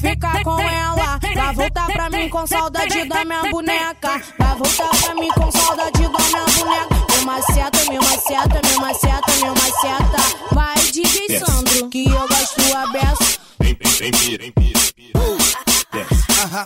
ficar com ela, vai voltar pra mim com saudade da minha boneca. Vai voltar pra mim com saudade da minha boneca. Meu maceta, meu maceta, meu maceta, meu maceta. Vai DJ Sandro, que eu gosto a beça. Vem, vem, vem, vem, vem.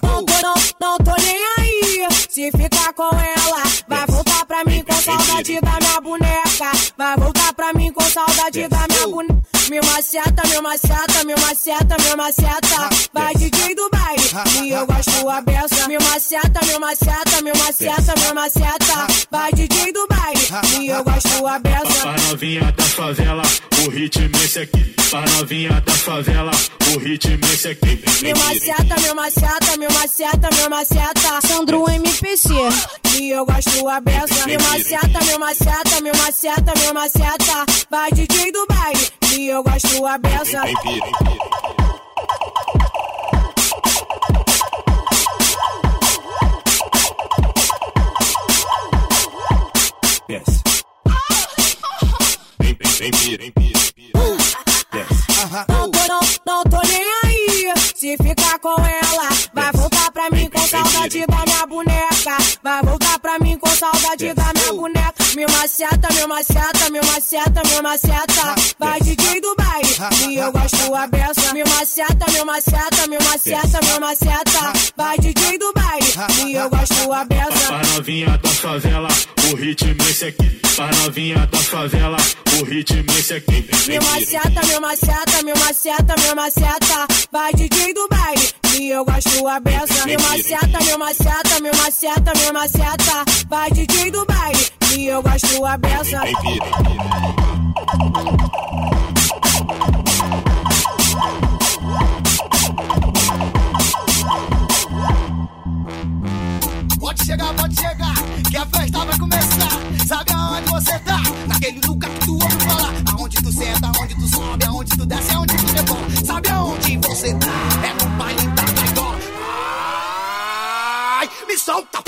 Não tô, não, não tô nem aí. Se ficar com ela, vai voltar pra mim com saudade da minha boneca. Vai voltar pra mim com saudade da minha boneca. Meu maceta, meu maceta, meu maceta, meu maceta. Vai DJ do baile, e eu gosto a beça. Meu maceta, meu maceta, meu maceta, meu maceta. Vai DJ do baile, e eu gosto a beça. Pra novinha da favela, o ritmo esse aqui. Pra novinha da favela, o ritmo esse aqui. Meu maceta, meu maceta, meu maceta, meu maceta. Sandro MPC, e eu gosto a beça. Meu maceta, meu maceta, meu maceta, meu maceta. Vai DJ do baile, e eu gosto a beça. Desce. Vem, vem, vem, vem, vem, Não tô, não, não tô nem aí. Se ficar com ela, Meu maceta, meu maceta, meu maceta, meu maceta. Vai DJ do baile, e eu gosto a beça. Meu maceta, meu maceta, meu maceta, meu maceta. Vai DJ do baile, e eu gosto a beça. Pra novinha da favela, o ritmo esse aqui. Pra novinha da favela, o ritmo esse aqui. Meu maceta, meu maceta, meu maceta, meu maceta. Vai DJ do baile, e eu gosto a beça. Meu maceta, meu maceta, meu maceta, meu maceta. Vai DJ do baile, e eu gosto a beça. Pode chegar, pode chegar, que a festa vai começar. Sabe aonde você tá? Naquele lugar que tu ouve falar. Aonde tu senta, aonde tu sobe, aonde tu desce, aonde tu rebola. Sabe aonde você tá? É no baile da gaiola. Ai, me solta!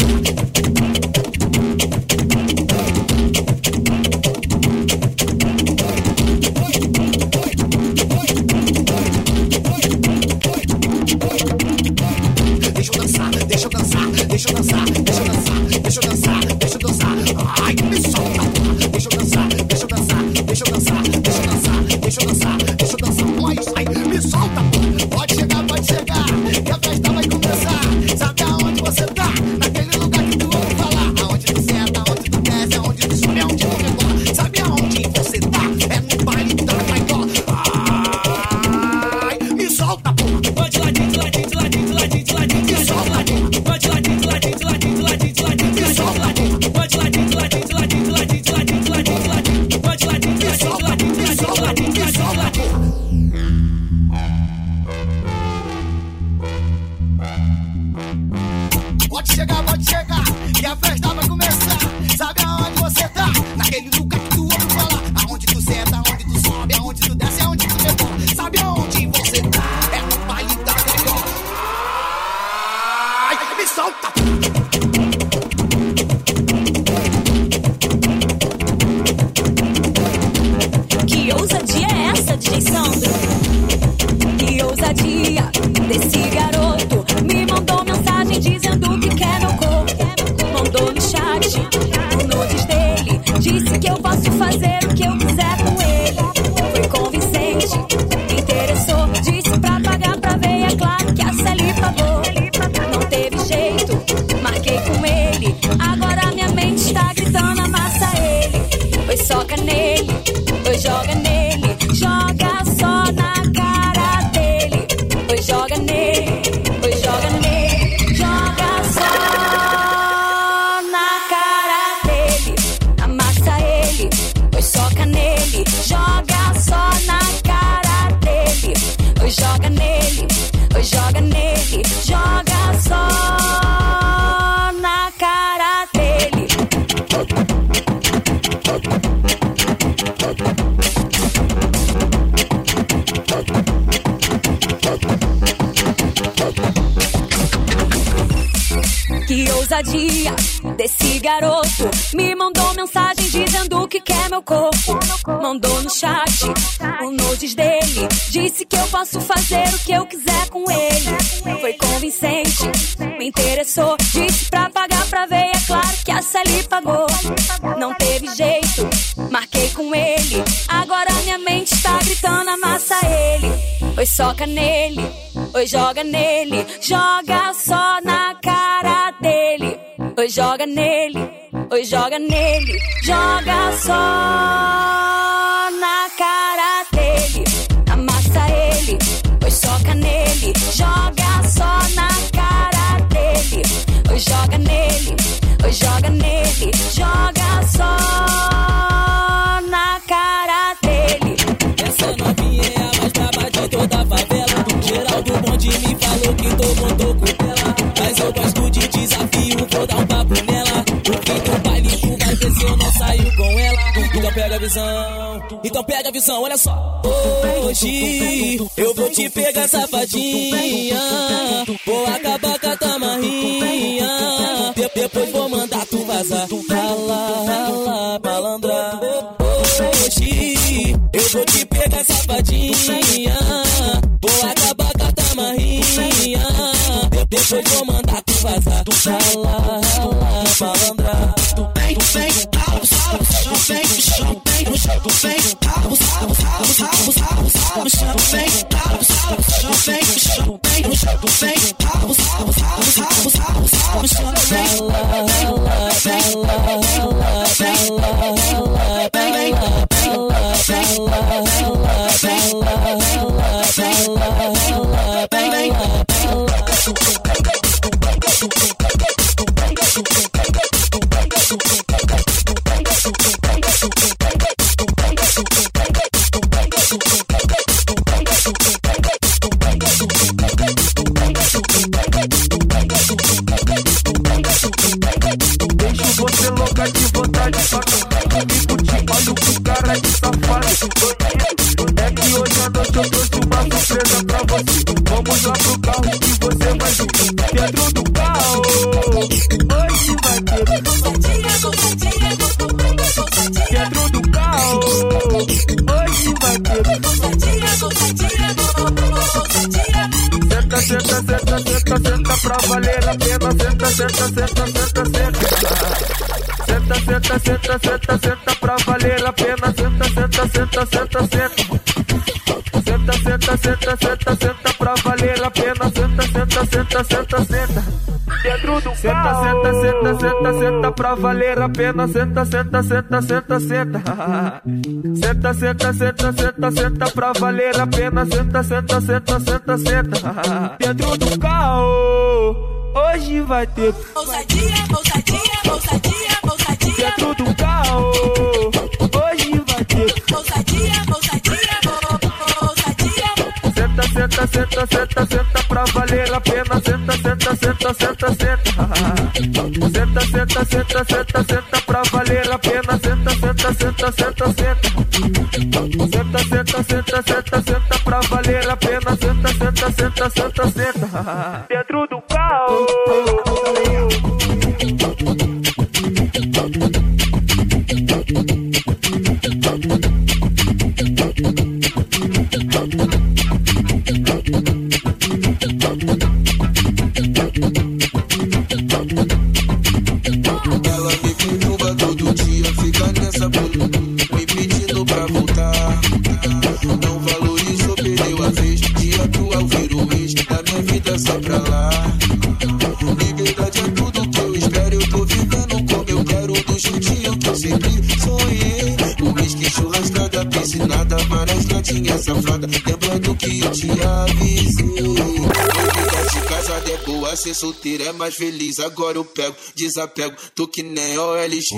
Ousadia desse garoto me mandou mensagem dizendo que quer meu corpo. Mandou no chat o nudes dele. Disse que eu posso fazer o que eu quiser com ele. Foi convincente, me interessou. Disse pra pagar pra ver, é claro que a Sally pagou. Não teve jeito, marquei com ele. Agora minha mente está gritando, amassa ele. Oi, soca nele, oi, joga nele. Joga só na cara dele. Oi, joga nele, oi, joga nele. Joga só na cara dele. Amassa ele, oi, soca nele. Joga só na cara dele. Oi, joga nele, oi, joga nele. Joga só na cara dele. Essa novinha é a mais braba de toda a favela. Geraldo Bonde me falou que tô bom pega a visão, então pega a visão, olha só. Hoje eu vou te pegar safadinha. Vou acabar com a tamarrinha. De- depois vou mandar tu vazar. Rala, rala, malandra. Hoje eu vou te pegar safadinha. Vou acabar com a tamarrinha. De- depois vou mandar tu vazar. Rala, rala, malandra. Vem, vem, abusa, abusa, chama o chama bem, me chama bem, tava, tava, tava, tava, tava, me chama bem, tava, tava, chama bem, me chama bem, me chama bem, tava, tava Senta, senta, senta, senta, senta pra valer a pena. Senta, senta, senta, senta, senta. Senta, senta, senta, senta, senta pra valer a pena. Senta, senta, senta, senta, senta. Dentro do senta, senta, senta, senta, senta pra valer a pena. Senta, senta, senta, senta, senta. Senta, senta, senta, senta, senta pra valer a pena. Senta, senta, senta, senta, senta. Dentro do carro, hoje vai ter Ousadia, ousadia, ousadia, ousadia, dentro do carro. Hoje vai ter. ousadia, ousadia, ousadia. Senta, senta, senta, senta, senta pra valer a pena. Senta, senta, senta, senta, senta. Senta, senta, senta, senta, senta pra valer a pena. Senta, senta, senta, senta, senta. Senta, senta, senta, senta, senta pra valer a pena. Senta, senta, senta, senta, senta. Dentro do carro. Solteiro é mais feliz. Agora eu pego, desapego, tô que nem OLX.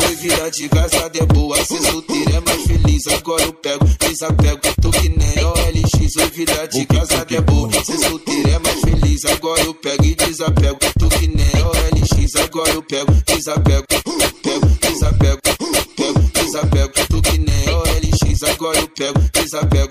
Foi vida de casada é boa, ser solteiro é mais feliz. Agora eu pego, desapego, tô que nem OLX. Foi vida de casada é boa, ser solteiro é mais feliz. Agora eu pego e desapego, tô que nem OLX. Agora eu pego, desapego, pego, desapego, pego, desapego, tô que nem OLX. Agora eu pego, desapego,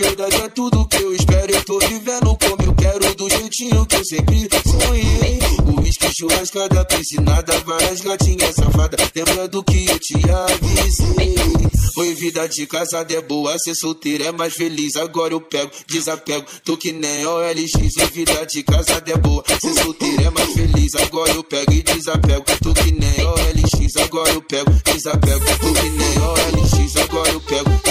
Liberdade é tudo que eu espero. Eu tô vivendo como eu quero, do jeitinho que eu sempre sonhei. O uísque, churrascada, piscinada, várias gatinhas safadas. Lembra do que eu te avisei? Foi vida de casada é boa, ser solteiro é mais feliz. Agora eu pego, desapego, tô que nem OLX. Foi vida de casada é boa, ser solteiro é mais feliz. Agora eu pego e desapego, tô que nem OLX. Agora eu pego, desapego, tô que nem OLX. Agora eu pego,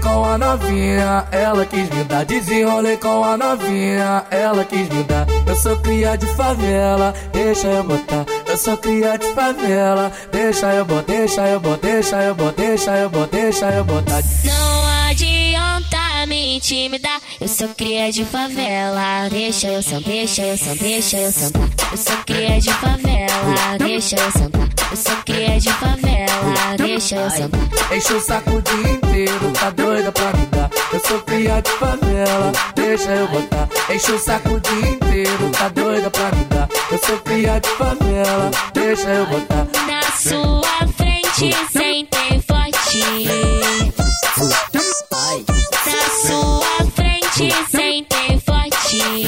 com a novinha, ela quis me dar. Desenrolei com a novinha, ela quis me dar. Eu sou cria de favela, deixa eu botar. Eu sou cria de favela, deixa eu botar, deixa eu botar, deixa eu botar, deixa eu botar, deixa eu botar. Não adianta me intimidar. Eu sou cria de favela. Deixa eu sambar, deixa eu sambar, deixa eu sambar. Eu sou cria de favela. Deixa eu sambar. Eu sou cria de favela. Deixa eu sambar. Enche o saco o tá doida pra me dar. Eu sou cria de favela, deixa eu botar. Enche o saco o dia inteiro, tá doida pra me dar. Eu sou cria de favela, deixa eu botar. Na sua frente, sentem forte. Na sua frente, sentem forte.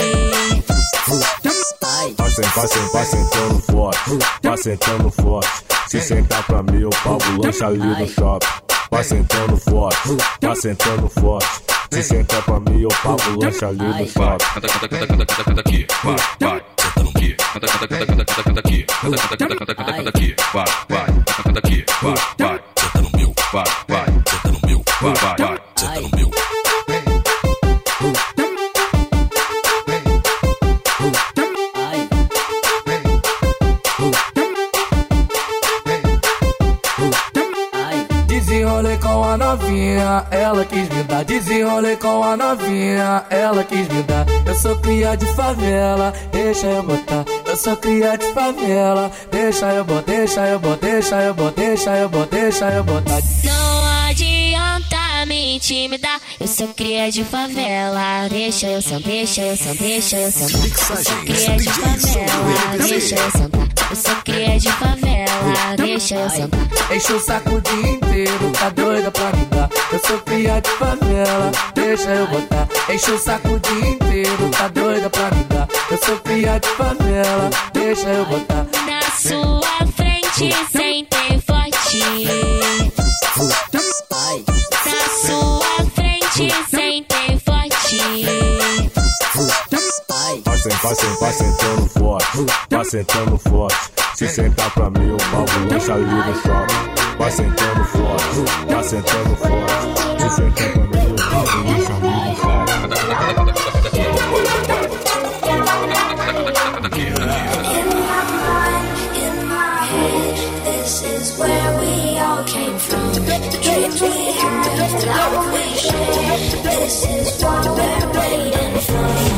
Vai, sen- vai, sen- vai sentando forte, vai sentando forte. Se sentar pra mim, eu pago o lanche ali no shopping. Vai sentando forte, vai sentando forte. Se sentar pra mim, eu pago o lanche ali no shopping. Canta, canta, canta, canta, canta, canta aqui. Vai, vai, sentando aqui. Canta, canta, canta, canta, canta, canta aqui. Canta, canta, canta, canta, canta, canta aqui. Vai, vai, canta, canta aqui. Vai, vai, senta no meu. Vai, vai, senta no meu. Vai, vai, vai, novinha, ela quis me dar. Desenrolei com a novinha, ela quis me dar. Eu sou cria de favela, deixa eu botar. Eu sou cria de favela, deixa eu botar, deixa eu botar, deixa eu botar, deixa eu botar, deixa eu botar. Não adianta me intimidar. Eu sou cria de favela. Deixa eu sambar, deixa eu sambar, deixa eu sambar. Eu sou cria de favela. Deixa eu sambar. Eu sou cria de favela. Deixa eu sambar. Enche o saco o dia inteiro, tá doida pra me dar. Eu sou cria de favela, deixa eu botar. Enche o saco o dia inteiro, tá doida pra me dar. Eu sou cria de favela, deixa eu botar. Na sua frente, sentem forte. Vai, sen- vai, sen- vai sentando forte, vai sentando forte. Se sentar pra mim, o lanche ali no shopping. Vai sentando forte, vai sentando forte. Se sentar pra mim, o lanche ali no this is where we all came from. The dreams we the. This is what we're waiting for.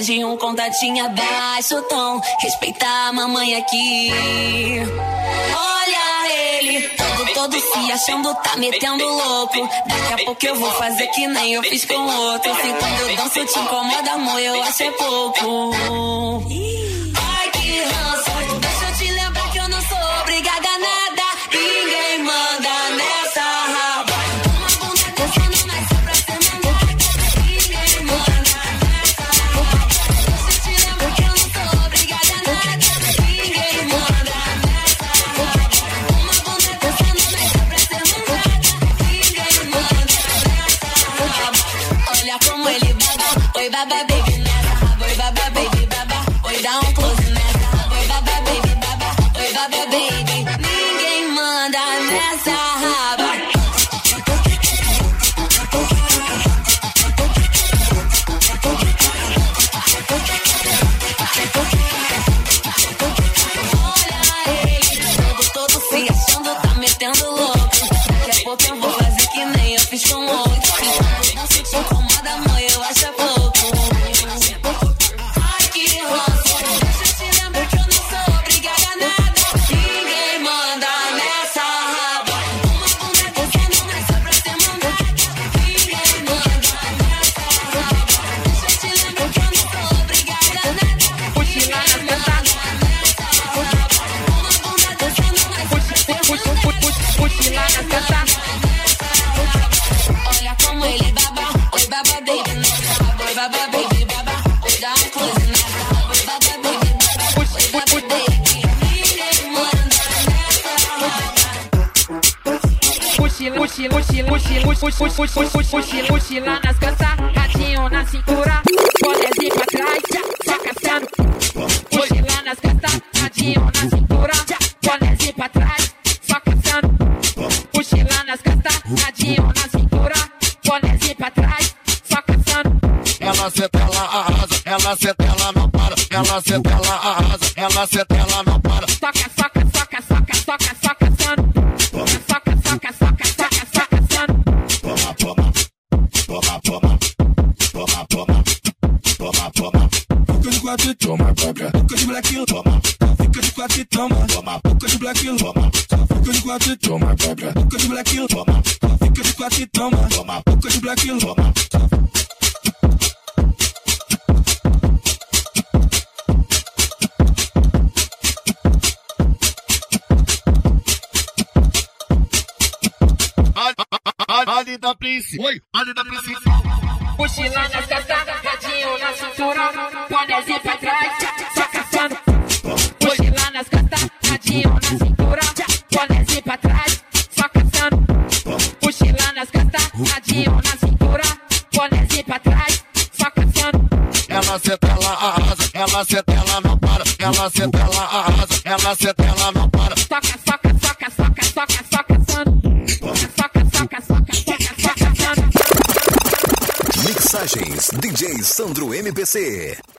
De um contatinho abaixo tom. Respeita a mamãe aqui. Olha ele, todo, todo se achando, tá metendo louco. Daqui a pouco eu vou fazer que nem eu fiz com outro. Se quando eu danço te incomoda, amor, eu acho é pouco. bye, bye. mochila, mochila, mochila, mochila, mochila, mochila, mochila nas costas, ratinho na cintura, bolezinho pra trás, já, só caçando. Mochila nas costas, ratinho na cintura, bolezinho pra trás, só caçando. Mochila nas costas, ratinho na cintura, bolezinho pra trás, só caçando. Ela senta, ela arrasa, ela senta, ela não para, ela senta, ela arrasa, ela senta, ela não para. Fica de quatro e toma, própria. Fica de black toma. Fica de quatro e toma, toma. Fica de black toma. Fica de quatro e toma, própria. Fica de black toma. Fica de quatro e toma, toma. Fica de black toma. Ali da Prince, oi, ali da Prince. Lá nas costas, radinho na cintura, bonezinho pra trás, só caçando. Lá nas costas, radinho na cintura, bonezinho pra trás, só caçando. Lá nas costas, radinho na cintura, bonezinho pra trás, só caçando. Ela senta, ela arrasa, ela senta, ela não para. Ela senta, ela arrasa, ela senta, ela não Sandro MPC.